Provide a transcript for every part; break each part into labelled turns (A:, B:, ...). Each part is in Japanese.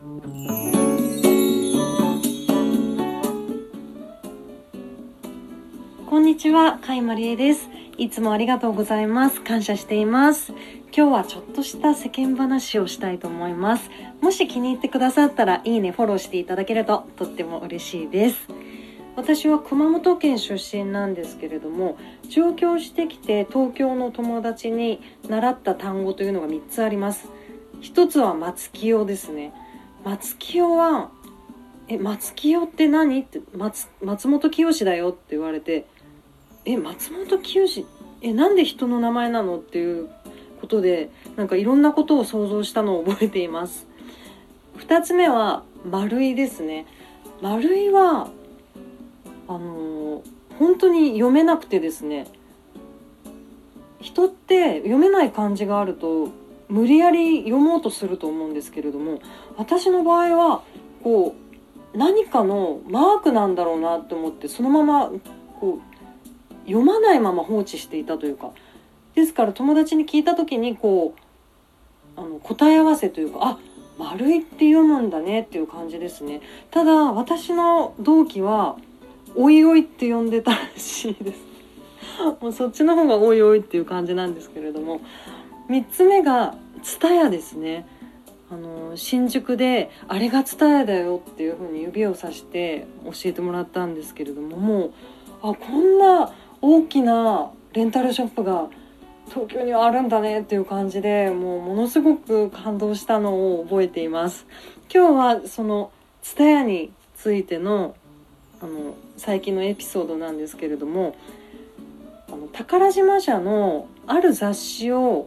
A: こんにちは、かいまりえです。いつもありがとうございます。感謝しています。今日はちょっとした世間話をしたいと思います。もし気に入ってくださったら、いいね、フォローしていただけるととっても嬉しいです。私は熊本県出身なんですけれども、上京してきて東京の友達に習った単語というのが3つあります。一つは松清ですね。松清は、え、松清って何？って、松、松本清だよって言われて、え松本清えなんで人の名前なの？っていうことでなんかいろんなことを想像したのを覚えています。2つ目は丸いですね。丸いはあのー本当に読めなくてですね。人って読めない漢字があると無理やり読もうとすると思うんですけれども私の場合はこう何かのマークなんだろうなって思ってそのままこう読まないまま放置していたというかですから友達に聞いた時にこうあの答え合わせというかあ丸いって読むんだねっていう感じですね。ただ私の同期はおいおいって呼んでたらしいです。もうそっちの方がおいおいっていう感じなんですけれども3つ目が蔦屋ですね。あの新宿であれが蔦屋だよっていう風に指をさして教えてもらったんですけれどももうあこんな大きなレンタルショップが東京にはあるんだねっていう感じでもうものすごく感動したのを覚えています。今日はその TSUTAYA についてのあの最近のエピソードなんですけれどもあの宝島社のある雑誌を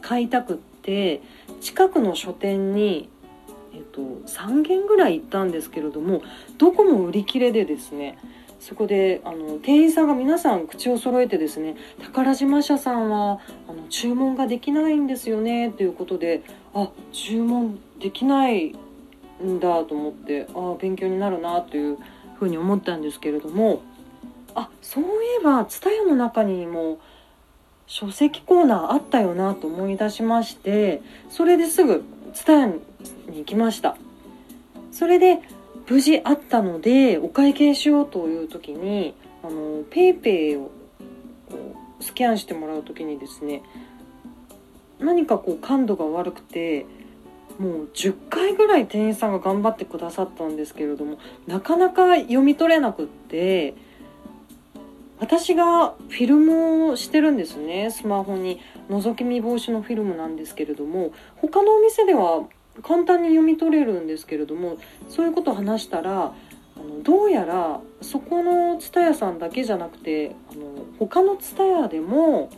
A: 買いたくって近くの書店にえっと、3軒ぐらい行ったんですけれどもどこも売り切れでですねそこであの店員さんが皆さん口を揃えてですね宝島社さんはあの注文ができないんですよねということであ注文できないんだと思ってあ勉強になるなというふうに思ったんですけれどもあそういえば TSUTAYA の中にも書籍コーナーあったよなと思い出しましてそれですぐ TSUTAYA に行きました。それで無事あったのでお会計しようという時にあのペイペイをこうスキャンしてもらう時にですね何かこう感度が悪くてもう10回ぐらい店員さんが頑張ってくださったんですけれどもなかなか読み取れなくって私がフィルムをしてるんですねスマホに。覗き見防止のフィルムなんですけれども他のお店では簡単に読み取れるんですけれどもそういうことを話したらあのどうやらそこの蔦屋さんだけじゃなくてあの他の蔦屋でも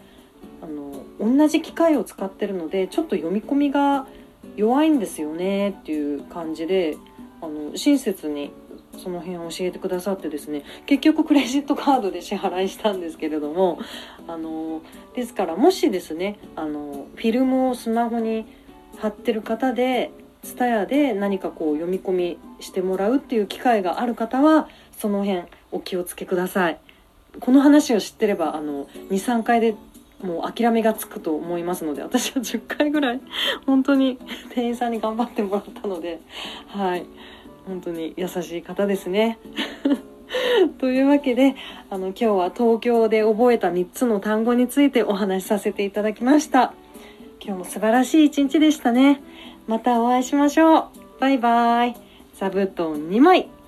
A: あの同じ機械を使ってるのでちょっと読み込みが弱いんですよねっていう感じであの親切にその辺を教えてくださってですね結局クレジットカードで支払いしたんですけれどもあのですからもしですねあのフィルムをスマホに貼ってる方で TSUTAYA で何かこう読み込みしてもらうっていう機会がある方はその辺お気をつけください。この話を知ってればあの23回でもう諦めがつくと思いますので私は10回ぐらい本当に店員さんに頑張ってもらったのではい。本当に優しい方ですね。というわけであの今日は東京で覚えた3つの単語についてお話しさせていただきました。今日も素晴らしい一日でしたね。またお会いしましょう。バイバイ。座布団2枚。